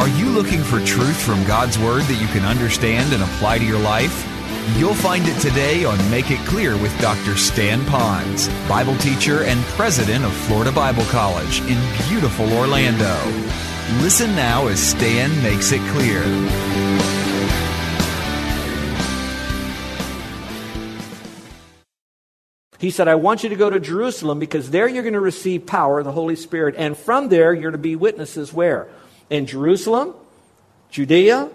Are you looking for truth from God's Word that you can understand and apply to your life? You'll find it today on Make It Clear with Dr. Stan Ponz, Bible teacher and president of Florida Bible College in beautiful Orlando. Listen now as Stan makes it clear. He said, I want you to go to Jerusalem because there you're going to receive power, the Holy Spirit, and from there you're to be witnesses where? In Jerusalem, Judea,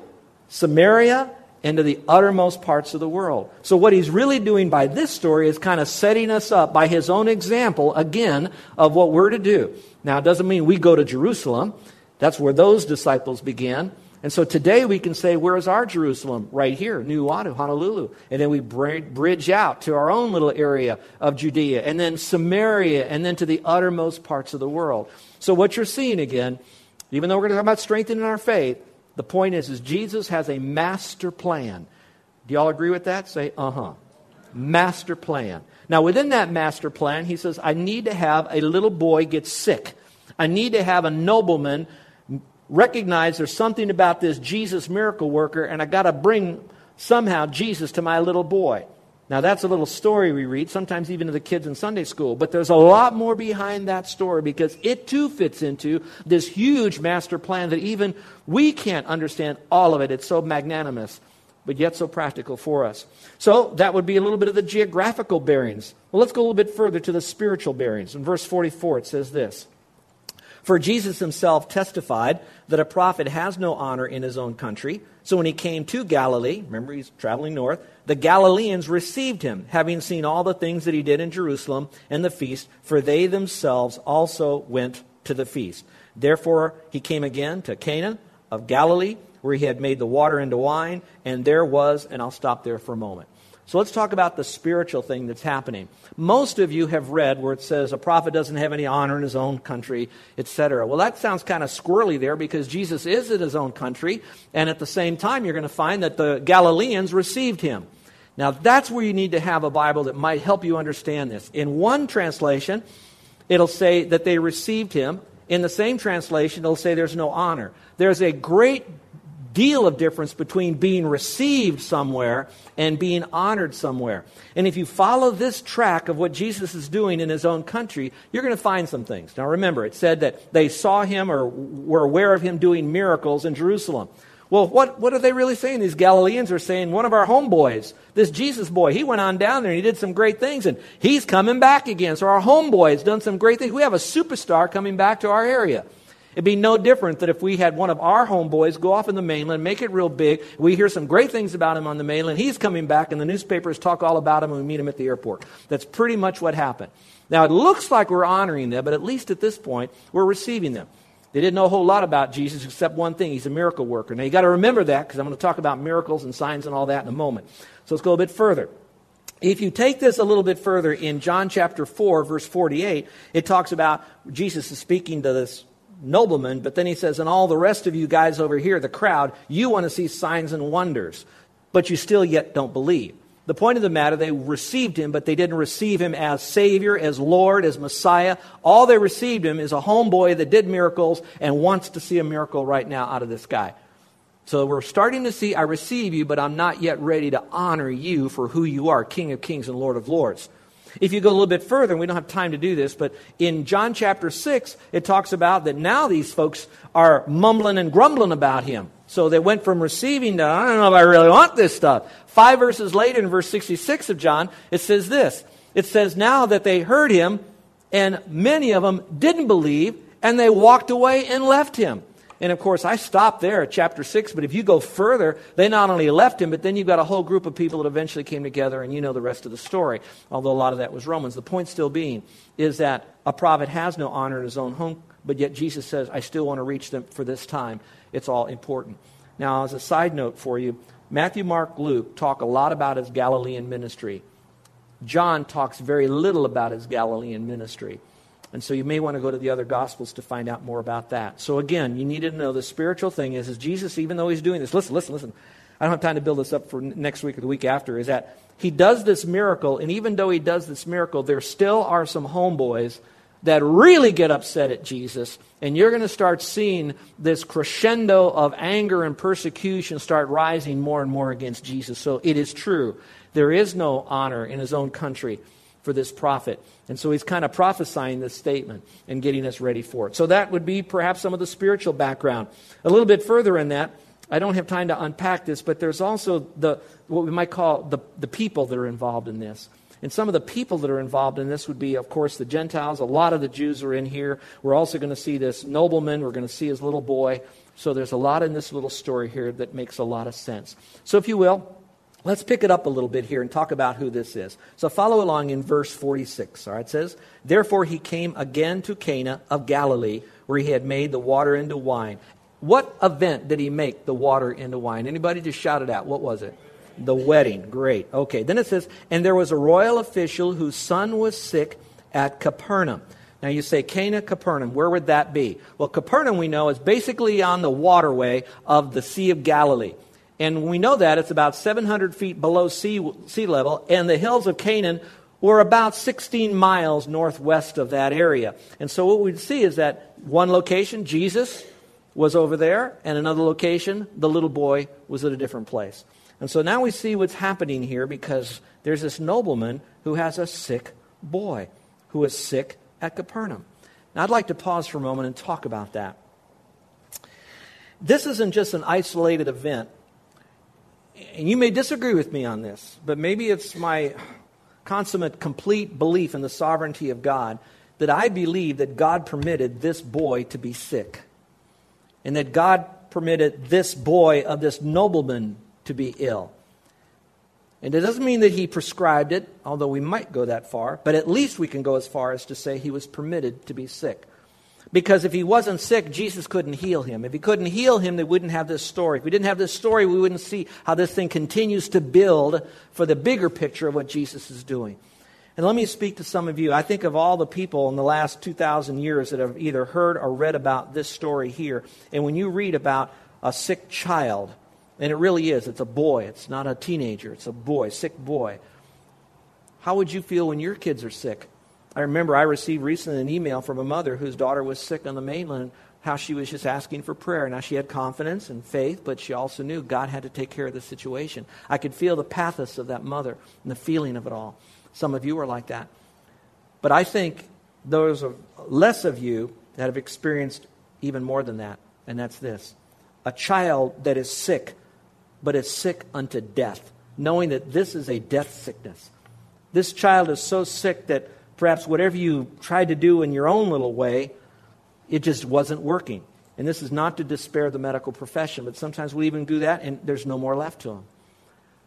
Samaria, and to the uttermost parts of the world. So, what he's really doing by this story is kind of setting us up by his own example, again, of what we're to do. Now, it doesn't mean we go to Jerusalem. That's where those disciples began. And so today we can say, where is our Jerusalem? Right here, Nu'uanu, Honolulu. And then we bridge out to our own little area of Judea, and then Samaria, and then to the uttermost parts of the world. So what you're seeing again, even though we're going to talk about strengthening our faith, the point is, is Jesus has a master plan. Do y'all agree with that? Say, uh-huh. Master plan. Now, within that master plan, he says, I need to have a little boy get sick. I need to have a nobleman recognize there's something about this Jesus miracle worker, and I got to bring somehow Jesus to my little boy. Now, that's a little story we read, sometimes even to the kids in Sunday school, but there's a lot more behind that story because it too fits into this huge master plan that even we can't understand all of it. It's so magnanimous, but yet so practical for us. So, that would be a little bit of the geographical bearings. Well, let's go a little bit further to the spiritual bearings. In verse 44, it says this For Jesus himself testified that a prophet has no honor in his own country. So when he came to Galilee, remember he's traveling north, the Galileans received him, having seen all the things that he did in Jerusalem and the feast, for they themselves also went to the feast. Therefore he came again to Cana of Galilee, where he had made the water into wine, and there was, and I'll stop there for a moment. So let's talk about the spiritual thing that's happening. Most of you have read where it says a prophet doesn't have any honor in his own country, etc. Well, that sounds kind of squirrely there because Jesus is in his own country, and at the same time, you're going to find that the Galileans received him. Now, that's where you need to have a Bible that might help you understand this. In one translation, it'll say that they received him. In the same translation, it'll say there's no honor. There's a great deal of difference between being received somewhere and being honored somewhere. And if you follow this track of what Jesus is doing in his own country, you're going to find some things. Now remember, it said that they saw him or were aware of him doing miracles in Jerusalem. Well, what, what are they really saying? These Galileans are saying, one of our homeboys, this Jesus boy, he went on down there and he did some great things and he's coming back again. So our homeboy has done some great things. We have a superstar coming back to our area. It'd be no different that if we had one of our homeboys go off in the mainland, make it real big. We hear some great things about him on the mainland. He's coming back, and the newspapers talk all about him, and we meet him at the airport. That's pretty much what happened. Now, it looks like we're honoring them, but at least at this point, we're receiving them. They didn't know a whole lot about Jesus except one thing he's a miracle worker. Now, you got to remember that because I'm going to talk about miracles and signs and all that in a moment. So let's go a bit further. If you take this a little bit further in John chapter 4, verse 48, it talks about Jesus is speaking to this nobleman, but then he says, and all the rest of you guys over here, the crowd, you want to see signs and wonders, but you still yet don't believe. The point of the matter, they received him, but they didn't receive him as Savior, as Lord, as Messiah. All they received him is a homeboy that did miracles and wants to see a miracle right now out of this guy. So we're starting to see, I receive you, but I'm not yet ready to honor you for who you are, King of Kings and Lord of Lords. If you go a little bit further, and we don't have time to do this, but in John chapter 6, it talks about that now these folks are mumbling and grumbling about him. So they went from receiving to, I don't know if I really want this stuff. Five verses later, in verse 66 of John, it says this. It says, Now that they heard him, and many of them didn't believe, and they walked away and left him. And of course, I stopped there at chapter 6, but if you go further, they not only left him, but then you've got a whole group of people that eventually came together, and you know the rest of the story, although a lot of that was Romans. The point still being is that a prophet has no honor in his own home but yet Jesus says, I still want to reach them for this time. It's all important. Now, as a side note for you, Matthew, Mark, Luke talk a lot about his Galilean ministry. John talks very little about his Galilean ministry. And so you may want to go to the other Gospels to find out more about that. So again, you need to know the spiritual thing is, is Jesus, even though he's doing this, listen, listen, listen. I don't have time to build this up for next week or the week after, is that he does this miracle, and even though he does this miracle, there still are some homeboys that really get upset at Jesus, and you're going to start seeing this crescendo of anger and persecution start rising more and more against Jesus. So it is true. There is no honor in his own country for this prophet. And so he's kind of prophesying this statement and getting us ready for it. So that would be perhaps some of the spiritual background. A little bit further in that, I don't have time to unpack this, but there's also the what we might call the, the people that are involved in this. And some of the people that are involved in this would be, of course, the Gentiles. A lot of the Jews are in here. We're also going to see this nobleman. We're going to see his little boy. So there's a lot in this little story here that makes a lot of sense. So, if you will, let's pick it up a little bit here and talk about who this is. So, follow along in verse 46. All right, it says, Therefore he came again to Cana of Galilee, where he had made the water into wine. What event did he make the water into wine? Anybody just shout it out. What was it? The wedding. Great. Okay. Then it says, and there was a royal official whose son was sick at Capernaum. Now you say Cana, Capernaum. Where would that be? Well, Capernaum, we know, is basically on the waterway of the Sea of Galilee. And we know that it's about 700 feet below sea, sea level, and the hills of Canaan were about 16 miles northwest of that area. And so what we'd see is that one location, Jesus was over there, and another location, the little boy was at a different place. And so now we see what's happening here because there's this nobleman who has a sick boy who is sick at Capernaum. Now, I'd like to pause for a moment and talk about that. This isn't just an isolated event. And you may disagree with me on this, but maybe it's my consummate, complete belief in the sovereignty of God that I believe that God permitted this boy to be sick. And that God permitted this boy of this nobleman to be ill. And it doesn't mean that he prescribed it, although we might go that far, but at least we can go as far as to say he was permitted to be sick. Because if he wasn't sick, Jesus couldn't heal him. If he couldn't heal him, they wouldn't have this story. If we didn't have this story, we wouldn't see how this thing continues to build for the bigger picture of what Jesus is doing. And let me speak to some of you. I think of all the people in the last 2,000 years that have either heard or read about this story here. And when you read about a sick child, and it really is. It's a boy. It's not a teenager. It's a boy, sick boy. How would you feel when your kids are sick? I remember I received recently an email from a mother whose daughter was sick on the mainland, how she was just asking for prayer. Now, she had confidence and faith, but she also knew God had to take care of the situation. I could feel the pathos of that mother and the feeling of it all. Some of you are like that. But I think those are less of you that have experienced even more than that, and that's this a child that is sick but is sick unto death, knowing that this is a death sickness. This child is so sick that perhaps whatever you tried to do in your own little way, it just wasn't working. And this is not to despair the medical profession, but sometimes we even do that and there's no more left to them.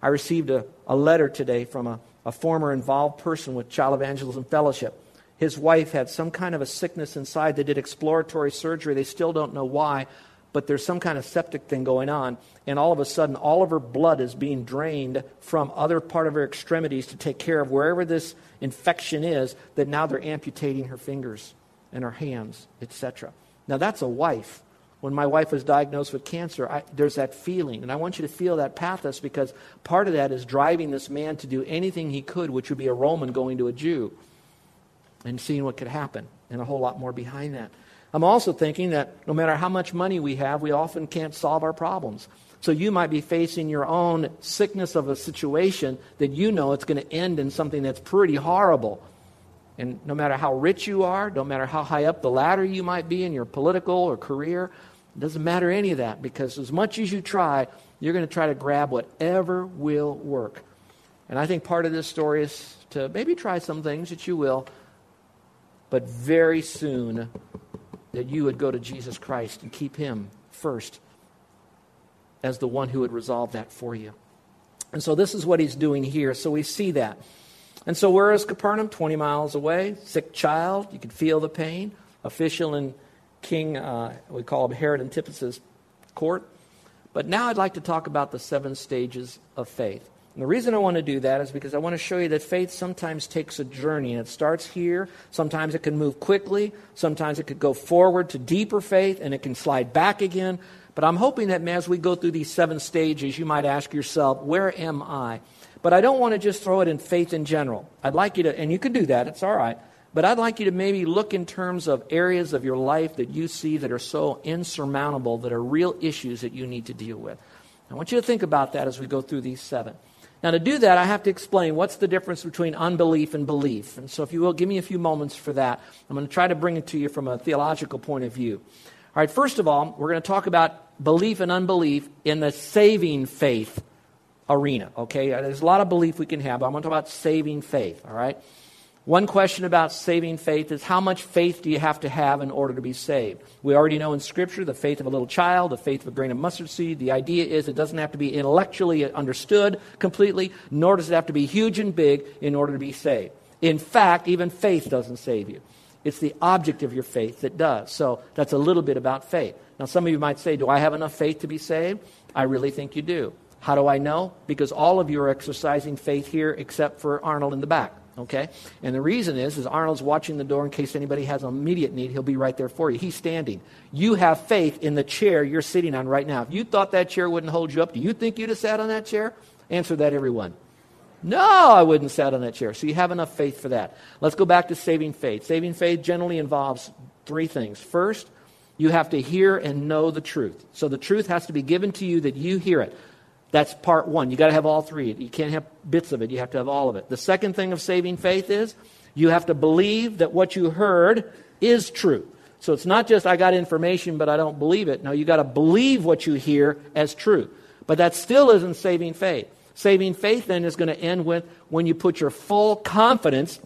I received a, a letter today from a, a former involved person with Child Evangelism Fellowship. His wife had some kind of a sickness inside. They did exploratory surgery. They still don't know why, but there's some kind of septic thing going on, and all of a sudden, all of her blood is being drained from other part of her extremities to take care of wherever this infection is. That now they're amputating her fingers and her hands, etc. Now that's a wife. When my wife was diagnosed with cancer, I, there's that feeling, and I want you to feel that pathos because part of that is driving this man to do anything he could, which would be a Roman going to a Jew, and seeing what could happen, and a whole lot more behind that. I'm also thinking that no matter how much money we have, we often can't solve our problems. So you might be facing your own sickness of a situation that you know it's going to end in something that's pretty horrible. And no matter how rich you are, no matter how high up the ladder you might be in your political or career, it doesn't matter any of that because as much as you try, you're going to try to grab whatever will work. And I think part of this story is to maybe try some things that you will, but very soon that you would go to Jesus Christ and keep him first as the one who would resolve that for you. And so this is what he's doing here. So we see that. And so where is Capernaum? 20 miles away. Sick child. You can feel the pain. Official in, King, uh, we call him Herod Antipas's court. But now I'd like to talk about the seven stages of faith. And the reason I want to do that is because I want to show you that faith sometimes takes a journey, and it starts here. Sometimes it can move quickly. Sometimes it could go forward to deeper faith, and it can slide back again. But I'm hoping that as we go through these seven stages, you might ask yourself, where am I? But I don't want to just throw it in faith in general. I'd like you to, and you can do that, it's all right. But I'd like you to maybe look in terms of areas of your life that you see that are so insurmountable, that are real issues that you need to deal with. I want you to think about that as we go through these seven. Now, to do that, I have to explain what's the difference between unbelief and belief. And so, if you will, give me a few moments for that. I'm going to try to bring it to you from a theological point of view. All right, first of all, we're going to talk about belief and unbelief in the saving faith arena. Okay, there's a lot of belief we can have, but I'm going to talk about saving faith. All right. One question about saving faith is how much faith do you have to have in order to be saved? We already know in Scripture the faith of a little child, the faith of a grain of mustard seed. The idea is it doesn't have to be intellectually understood completely, nor does it have to be huge and big in order to be saved. In fact, even faith doesn't save you. It's the object of your faith that does. So that's a little bit about faith. Now, some of you might say, Do I have enough faith to be saved? I really think you do. How do I know? Because all of you are exercising faith here except for Arnold in the back. Okay? And the reason is, is Arnold's watching the door in case anybody has an immediate need. He'll be right there for you. He's standing. You have faith in the chair you're sitting on right now. If you thought that chair wouldn't hold you up, do you think you'd have sat on that chair? Answer that, everyone. No, I wouldn't sat on that chair. So you have enough faith for that. Let's go back to saving faith. Saving faith generally involves three things. First, you have to hear and know the truth. So the truth has to be given to you that you hear it. That's part one. You got to have all three. You can't have bits of it. You have to have all of it. The second thing of saving faith is you have to believe that what you heard is true. So it's not just I got information, but I don't believe it. No, you got to believe what you hear as true. But that still isn't saving faith. Saving faith then is going to end with when you put your full confidence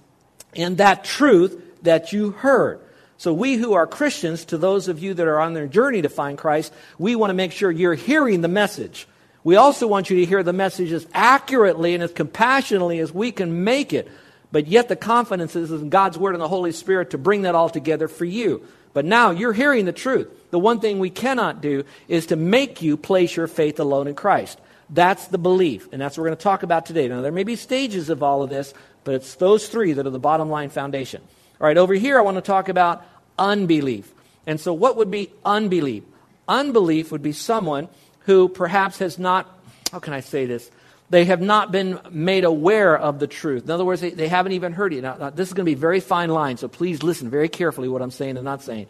in that truth that you heard. So, we who are Christians, to those of you that are on their journey to find Christ, we want to make sure you're hearing the message. We also want you to hear the message as accurately and as compassionately as we can make it. But yet the confidence is in God's Word and the Holy Spirit to bring that all together for you. But now you're hearing the truth. The one thing we cannot do is to make you place your faith alone in Christ. That's the belief, and that's what we're going to talk about today. Now, there may be stages of all of this, but it's those three that are the bottom line foundation. All right, over here, I want to talk about unbelief. And so, what would be unbelief? Unbelief would be someone who perhaps has not, how can I say this? They have not been made aware of the truth. In other words, they, they haven't even heard it. Now, now, this is going to be very fine line, so please listen very carefully what I'm saying and not saying.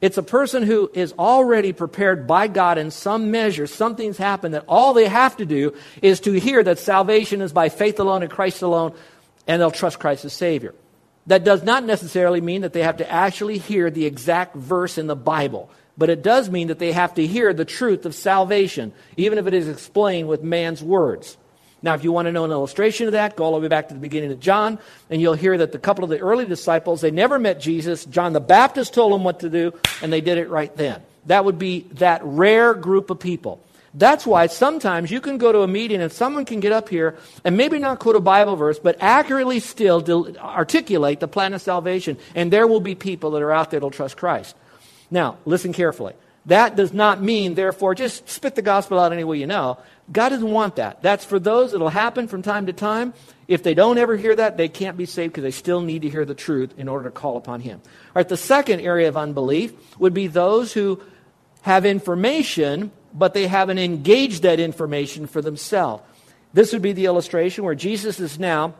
It's a person who is already prepared by God in some measure. Something's happened that all they have to do is to hear that salvation is by faith alone in Christ alone, and they'll trust Christ as Savior. That does not necessarily mean that they have to actually hear the exact verse in the Bible. But it does mean that they have to hear the truth of salvation, even if it is explained with man's words. Now, if you want to know an illustration of that, go all the way back to the beginning of John, and you'll hear that the couple of the early disciples, they never met Jesus. John the Baptist told them what to do, and they did it right then. That would be that rare group of people. That's why sometimes you can go to a meeting and someone can get up here and maybe not quote a Bible verse, but accurately still articulate the plan of salvation, and there will be people that are out there that'll trust Christ. Now, listen carefully. That does not mean, therefore, just spit the gospel out any way you know. God doesn't want that. That's for those. It'll happen from time to time. If they don't ever hear that, they can't be saved because they still need to hear the truth in order to call upon Him. All right, the second area of unbelief would be those who have information, but they haven't engaged that information for themselves. This would be the illustration where Jesus is now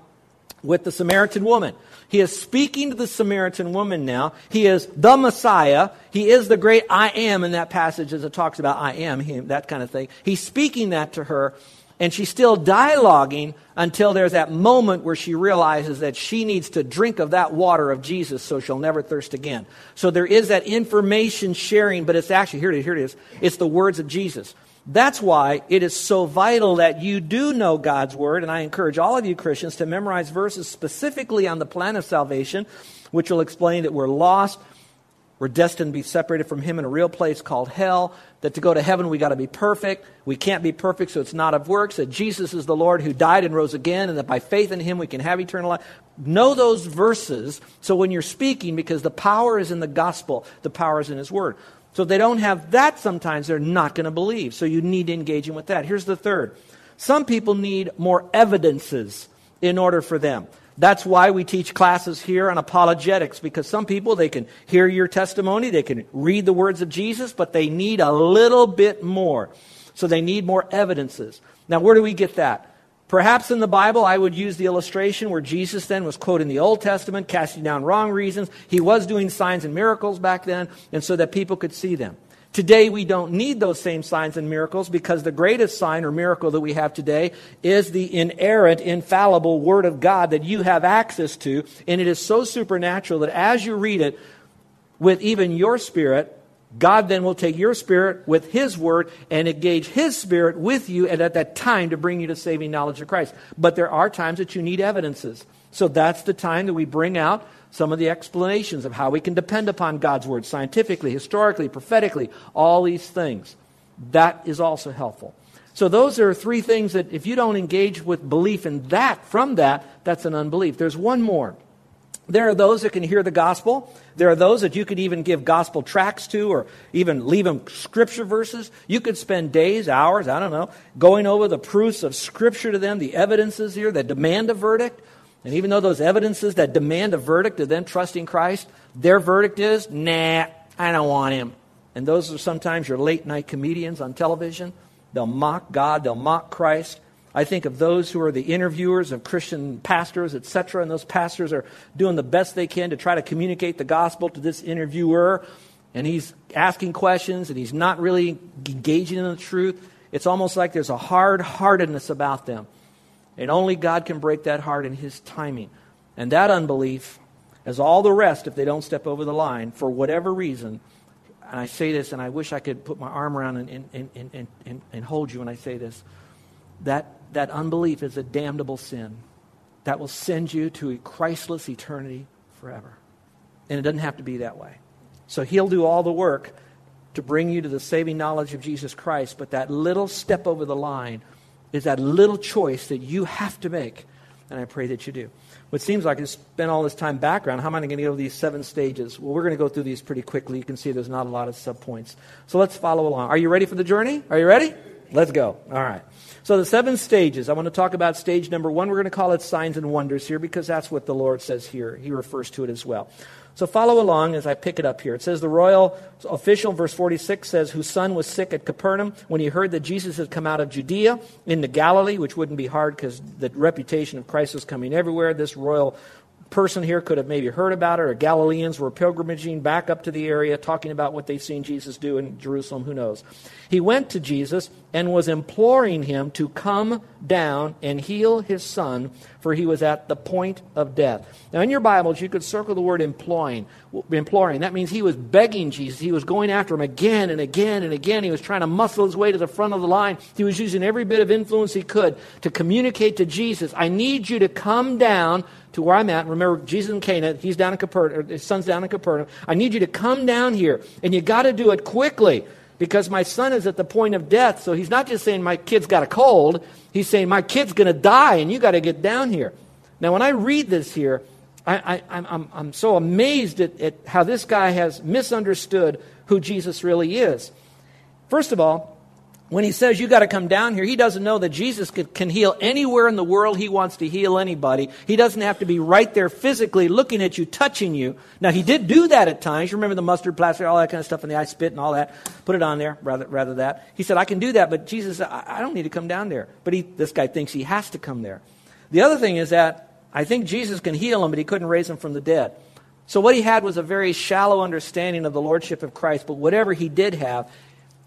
with the Samaritan woman. He is speaking to the Samaritan woman now. He is the Messiah. He is the great I am in that passage as it talks about I am, him, that kind of thing. He's speaking that to her, and she's still dialoguing until there's that moment where she realizes that she needs to drink of that water of Jesus so she'll never thirst again. So there is that information sharing, but it's actually, here it is, here it is. It's the words of Jesus. That's why it is so vital that you do know God's Word, and I encourage all of you Christians to memorize verses specifically on the plan of salvation, which will explain that we're lost, we're destined to be separated from Him in a real place called hell, that to go to heaven we got to be perfect. We can't be perfect, so it's not of works, that Jesus is the Lord who died and rose again, and that by faith in Him we can have eternal life. know those verses so when you're speaking, because the power is in the gospel, the power is in His Word. So if they don't have that sometimes, they're not going to believe. So you need to engage in with that. Here's the third. Some people need more evidences in order for them. That's why we teach classes here on apologetics, because some people, they can hear your testimony, they can read the words of Jesus, but they need a little bit more. So they need more evidences. Now, where do we get that? Perhaps in the Bible, I would use the illustration where Jesus then was quoting the Old Testament, casting down wrong reasons. He was doing signs and miracles back then, and so that people could see them. Today, we don't need those same signs and miracles because the greatest sign or miracle that we have today is the inerrant, infallible Word of God that you have access to. And it is so supernatural that as you read it with even your spirit, God then will take your spirit with His Word and engage His Spirit with you and at that time to bring you to saving knowledge of Christ. But there are times that you need evidences. So that's the time that we bring out some of the explanations of how we can depend upon God's Word scientifically, historically, prophetically, all these things. That is also helpful. So, those are three things that if you don't engage with belief in that, from that, that's an unbelief. There's one more. There are those that can hear the gospel. There are those that you could even give gospel tracts to or even leave them scripture verses. You could spend days, hours, I don't know, going over the proofs of scripture to them, the evidences here that demand a verdict. And even though those evidences that demand a verdict of them trusting Christ, their verdict is, nah, I don't want him. And those are sometimes your late night comedians on television. They'll mock God, they'll mock Christ. I think of those who are the interviewers of Christian pastors, etc., and those pastors are doing the best they can to try to communicate the gospel to this interviewer, and he's asking questions and he's not really engaging in the truth. It's almost like there's a hard heartedness about them. And only God can break that heart in His timing. And that unbelief, as all the rest, if they don't step over the line, for whatever reason, and I say this, and I wish I could put my arm around and, and, and, and, and hold you when I say this, that, that unbelief is a damnable sin that will send you to a Christless eternity forever. And it doesn't have to be that way. So He'll do all the work to bring you to the saving knowledge of Jesus Christ, but that little step over the line is that little choice that you have to make. And I pray that you do. What seems like I spent all this time background. How am I going to go over these seven stages? Well, we're going to go through these pretty quickly. You can see there's not a lot of subpoints. So let's follow along. Are you ready for the journey? Are you ready? Let's go. All right. So the seven stages. I want to talk about stage number one. We're going to call it signs and wonders here because that's what the Lord says here. He refers to it as well. So follow along as I pick it up here. It says the royal official, verse 46 says, whose son was sick at Capernaum when he heard that Jesus had come out of Judea into Galilee, which wouldn't be hard because the reputation of Christ was coming everywhere. This royal person here could have maybe heard about it, or Galileans were pilgrimaging back up to the area talking about what they've seen Jesus do in Jerusalem. Who knows? He went to Jesus and was imploring him to come down and heal his son, for he was at the point of death. Now, in your Bibles, you could circle the word imploring. Imploring. That means he was begging Jesus. He was going after him again and again and again. He was trying to muscle his way to the front of the line. He was using every bit of influence he could to communicate to Jesus, I need you to come down to where I'm at. Remember, Jesus in Cana, he's down in Capernaum, his son's down in Capernaum. I need you to come down here, and you got to do it quickly because my son is at the point of death. So he's not just saying my kid's got a cold, he's saying my kid's going to die and you got to get down here. Now, when I read this here, I, am so amazed at, at how this guy has misunderstood who Jesus really is. First of all, when he says you got to come down here, he doesn't know that Jesus can, heal anywhere in the world he wants to heal anybody. He doesn't have to be right there physically looking at you, touching you. Now, he did do that at times. You remember the mustard plaster, all that kind of stuff, and the eye spit and all that. Put it on there, rather, rather that. He said, I can do that, but Jesus, I, I don't need to come down there. But he, this guy thinks he has to come there. The other thing is that I think Jesus can heal him, but he couldn't raise him from the dead. So what he had was a very shallow understanding of the lordship of Christ, but whatever he did have,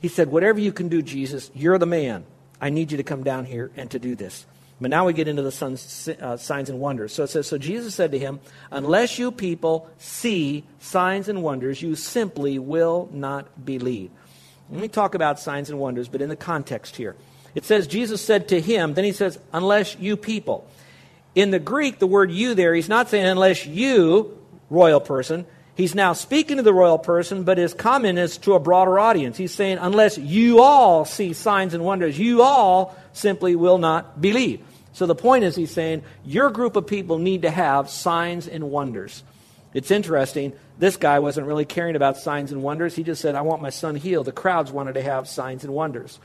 he said, Whatever you can do, Jesus, you're the man. I need you to come down here and to do this. But now we get into the son's, uh, signs and wonders. So it says, So Jesus said to him, Unless you people see signs and wonders, you simply will not believe. Let me talk about signs and wonders, but in the context here. It says, Jesus said to him, then he says, Unless you people. In the Greek, the word you there, he's not saying unless you, royal person, He's now speaking to the royal person, but his comment is to a broader audience. He's saying, unless you all see signs and wonders, you all simply will not believe. So the point is, he's saying, your group of people need to have signs and wonders. It's interesting. This guy wasn't really caring about signs and wonders. He just said, I want my son healed. The crowds wanted to have signs and wonders.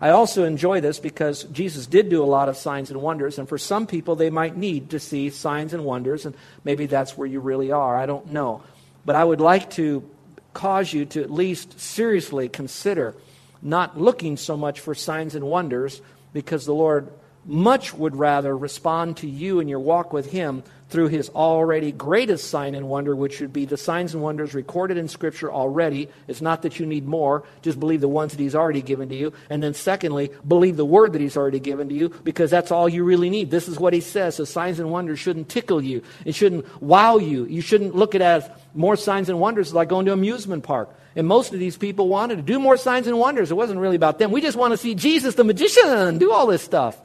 I also enjoy this because Jesus did do a lot of signs and wonders, and for some people, they might need to see signs and wonders, and maybe that's where you really are. I don't know. But I would like to cause you to at least seriously consider not looking so much for signs and wonders because the Lord much would rather respond to you in your walk with Him through His already greatest sign and wonder, which would be the signs and wonders recorded in Scripture already. It's not that you need more, just believe the ones that He's already given to you. And then, secondly, believe the Word that He's already given to you because that's all you really need. This is what He says. The signs and wonders shouldn't tickle you, it shouldn't wow you. You shouldn't look at it as more signs and wonders like going to an amusement park. And most of these people wanted to do more signs and wonders. It wasn't really about them. We just want to see Jesus, the magician, do all this stuff.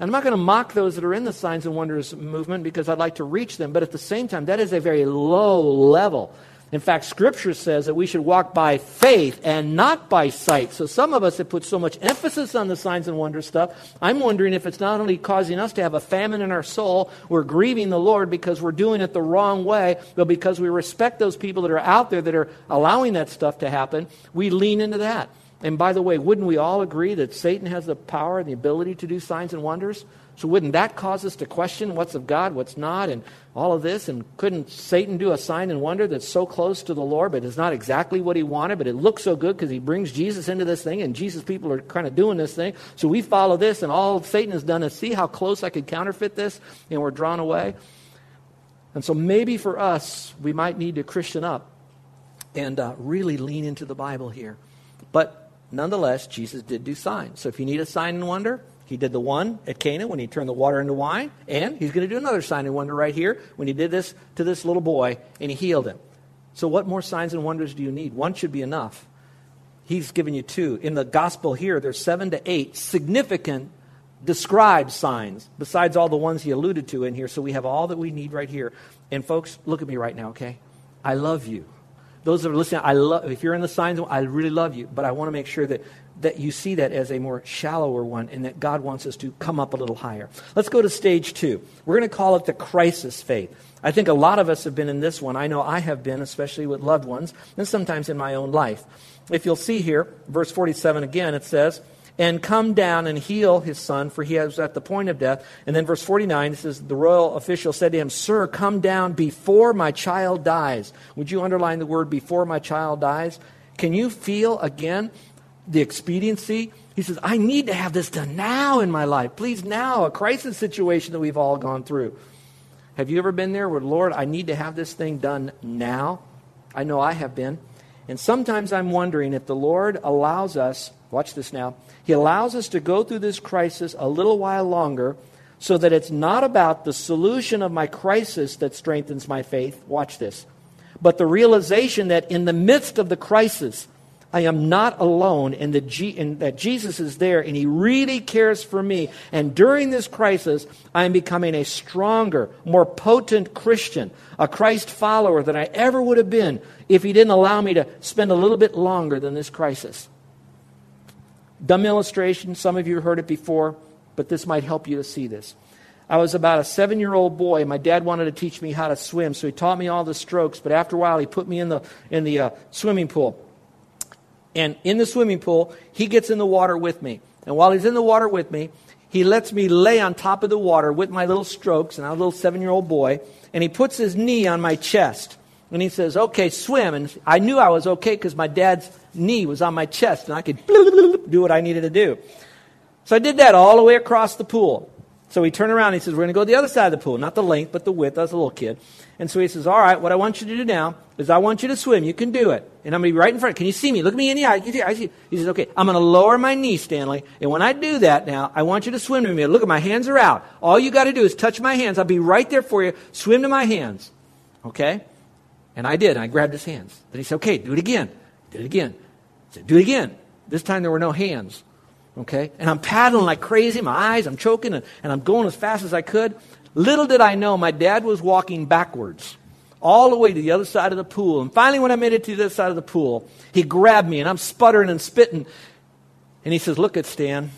And I'm not going to mock those that are in the signs and wonders movement because I'd like to reach them, but at the same time, that is a very low level. In fact, Scripture says that we should walk by faith and not by sight. So some of us have put so much emphasis on the signs and wonders stuff. I'm wondering if it's not only causing us to have a famine in our soul, we're grieving the Lord because we're doing it the wrong way, but because we respect those people that are out there that are allowing that stuff to happen, we lean into that. And by the way, wouldn't we all agree that Satan has the power and the ability to do signs and wonders? So wouldn't that cause us to question what's of God, what's not, and all of this? And couldn't Satan do a sign and wonder that's so close to the Lord, but is not exactly what he wanted, but it looks so good because he brings Jesus into this thing, and Jesus people are kind of doing this thing. So we follow this, and all Satan has done is see how close I could counterfeit this, and we're drawn away. And so maybe for us, we might need to Christian up and uh, really lean into the Bible here. But nonetheless, Jesus did do signs. So if you need a sign and wonder, he did the one at Cana when he turned the water into wine, and he's going to do another sign and wonder right here when he did this to this little boy and he healed him. So, what more signs and wonders do you need? One should be enough. He's given you two. In the gospel here, there's seven to eight significant described signs, besides all the ones he alluded to in here. So, we have all that we need right here. And, folks, look at me right now, okay? I love you. Those that are listening, I love, if you're in the signs, I really love you, but I want to make sure that, that you see that as a more shallower one and that God wants us to come up a little higher. Let's go to stage two. We're going to call it the crisis faith. I think a lot of us have been in this one. I know I have been, especially with loved ones, and sometimes in my own life. If you'll see here, verse 47 again, it says, and come down and heal his son, for he was at the point of death. And then verse 49 says, The royal official said to him, Sir, come down before my child dies. Would you underline the word before my child dies? Can you feel again the expediency? He says, I need to have this done now in my life. Please, now, a crisis situation that we've all gone through. Have you ever been there where, Lord, I need to have this thing done now? I know I have been. And sometimes I'm wondering if the Lord allows us, watch this now, he allows us to go through this crisis a little while longer so that it's not about the solution of my crisis that strengthens my faith. Watch this. But the realization that in the midst of the crisis, I am not alone and that, G- and that Jesus is there and He really cares for me. And during this crisis, I am becoming a stronger, more potent Christian, a Christ follower than I ever would have been if He didn't allow me to spend a little bit longer than this crisis. Dumb illustration, some of you heard it before, but this might help you to see this. I was about a seven year old boy. My dad wanted to teach me how to swim, so he taught me all the strokes, but after a while, he put me in the, in the uh, swimming pool. And in the swimming pool, he gets in the water with me. And while he's in the water with me, he lets me lay on top of the water with my little strokes, and I'm a little seven year old boy, and he puts his knee on my chest. And he says, Okay, swim. And I knew I was okay because my dad's knee was on my chest and I could do what I needed to do. So I did that all the way across the pool. So he turned around and he says, We're going to go to the other side of the pool, not the length, but the width. I was a little kid. And so he says, All right, what I want you to do now is I want you to swim. You can do it. And I'm going to be right in front. Can you see me? Look at me in the eye. I see. He says, Okay, I'm going to lower my knee, Stanley. And when I do that now, I want you to swim to me. Look at my hands are out. All you got to do is touch my hands. I'll be right there for you. Swim to my hands. Okay? And I did. And I grabbed his hands. Then he said, okay, do it again. Did it again. I said, do it again. This time there were no hands. Okay? And I'm paddling like crazy. My eyes, I'm choking, and, and I'm going as fast as I could. Little did I know my dad was walking backwards all the way to the other side of the pool. And finally, when I made it to the other side of the pool, he grabbed me, and I'm sputtering and spitting. And he says, Look at Stan.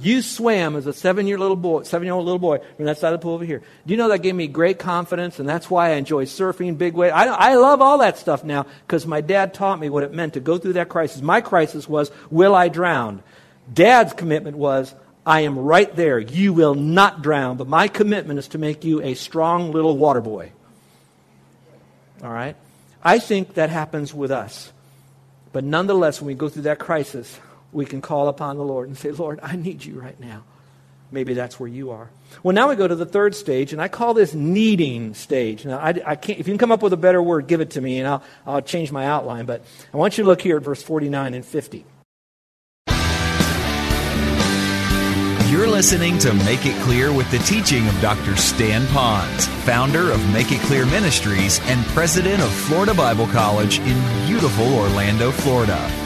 You swam as a seven year little boy, seven year old little boy from that side of the pool over here. Do you know that gave me great confidence, and that's why I enjoy surfing, big wave. I, I love all that stuff now because my dad taught me what it meant to go through that crisis. My crisis was, will I drown? Dad's commitment was, I am right there. You will not drown, but my commitment is to make you a strong little water boy. All right? I think that happens with us. But nonetheless, when we go through that crisis, we can call upon the Lord and say, Lord, I need you right now. Maybe that's where you are. Well, now we go to the third stage, and I call this needing stage. Now, I, I can't, if you can come up with a better word, give it to me, and I'll, I'll change my outline. But I want you to look here at verse 49 and 50. You're listening to Make It Clear with the teaching of Dr. Stan Ponz, founder of Make It Clear Ministries and president of Florida Bible College in beautiful Orlando, Florida.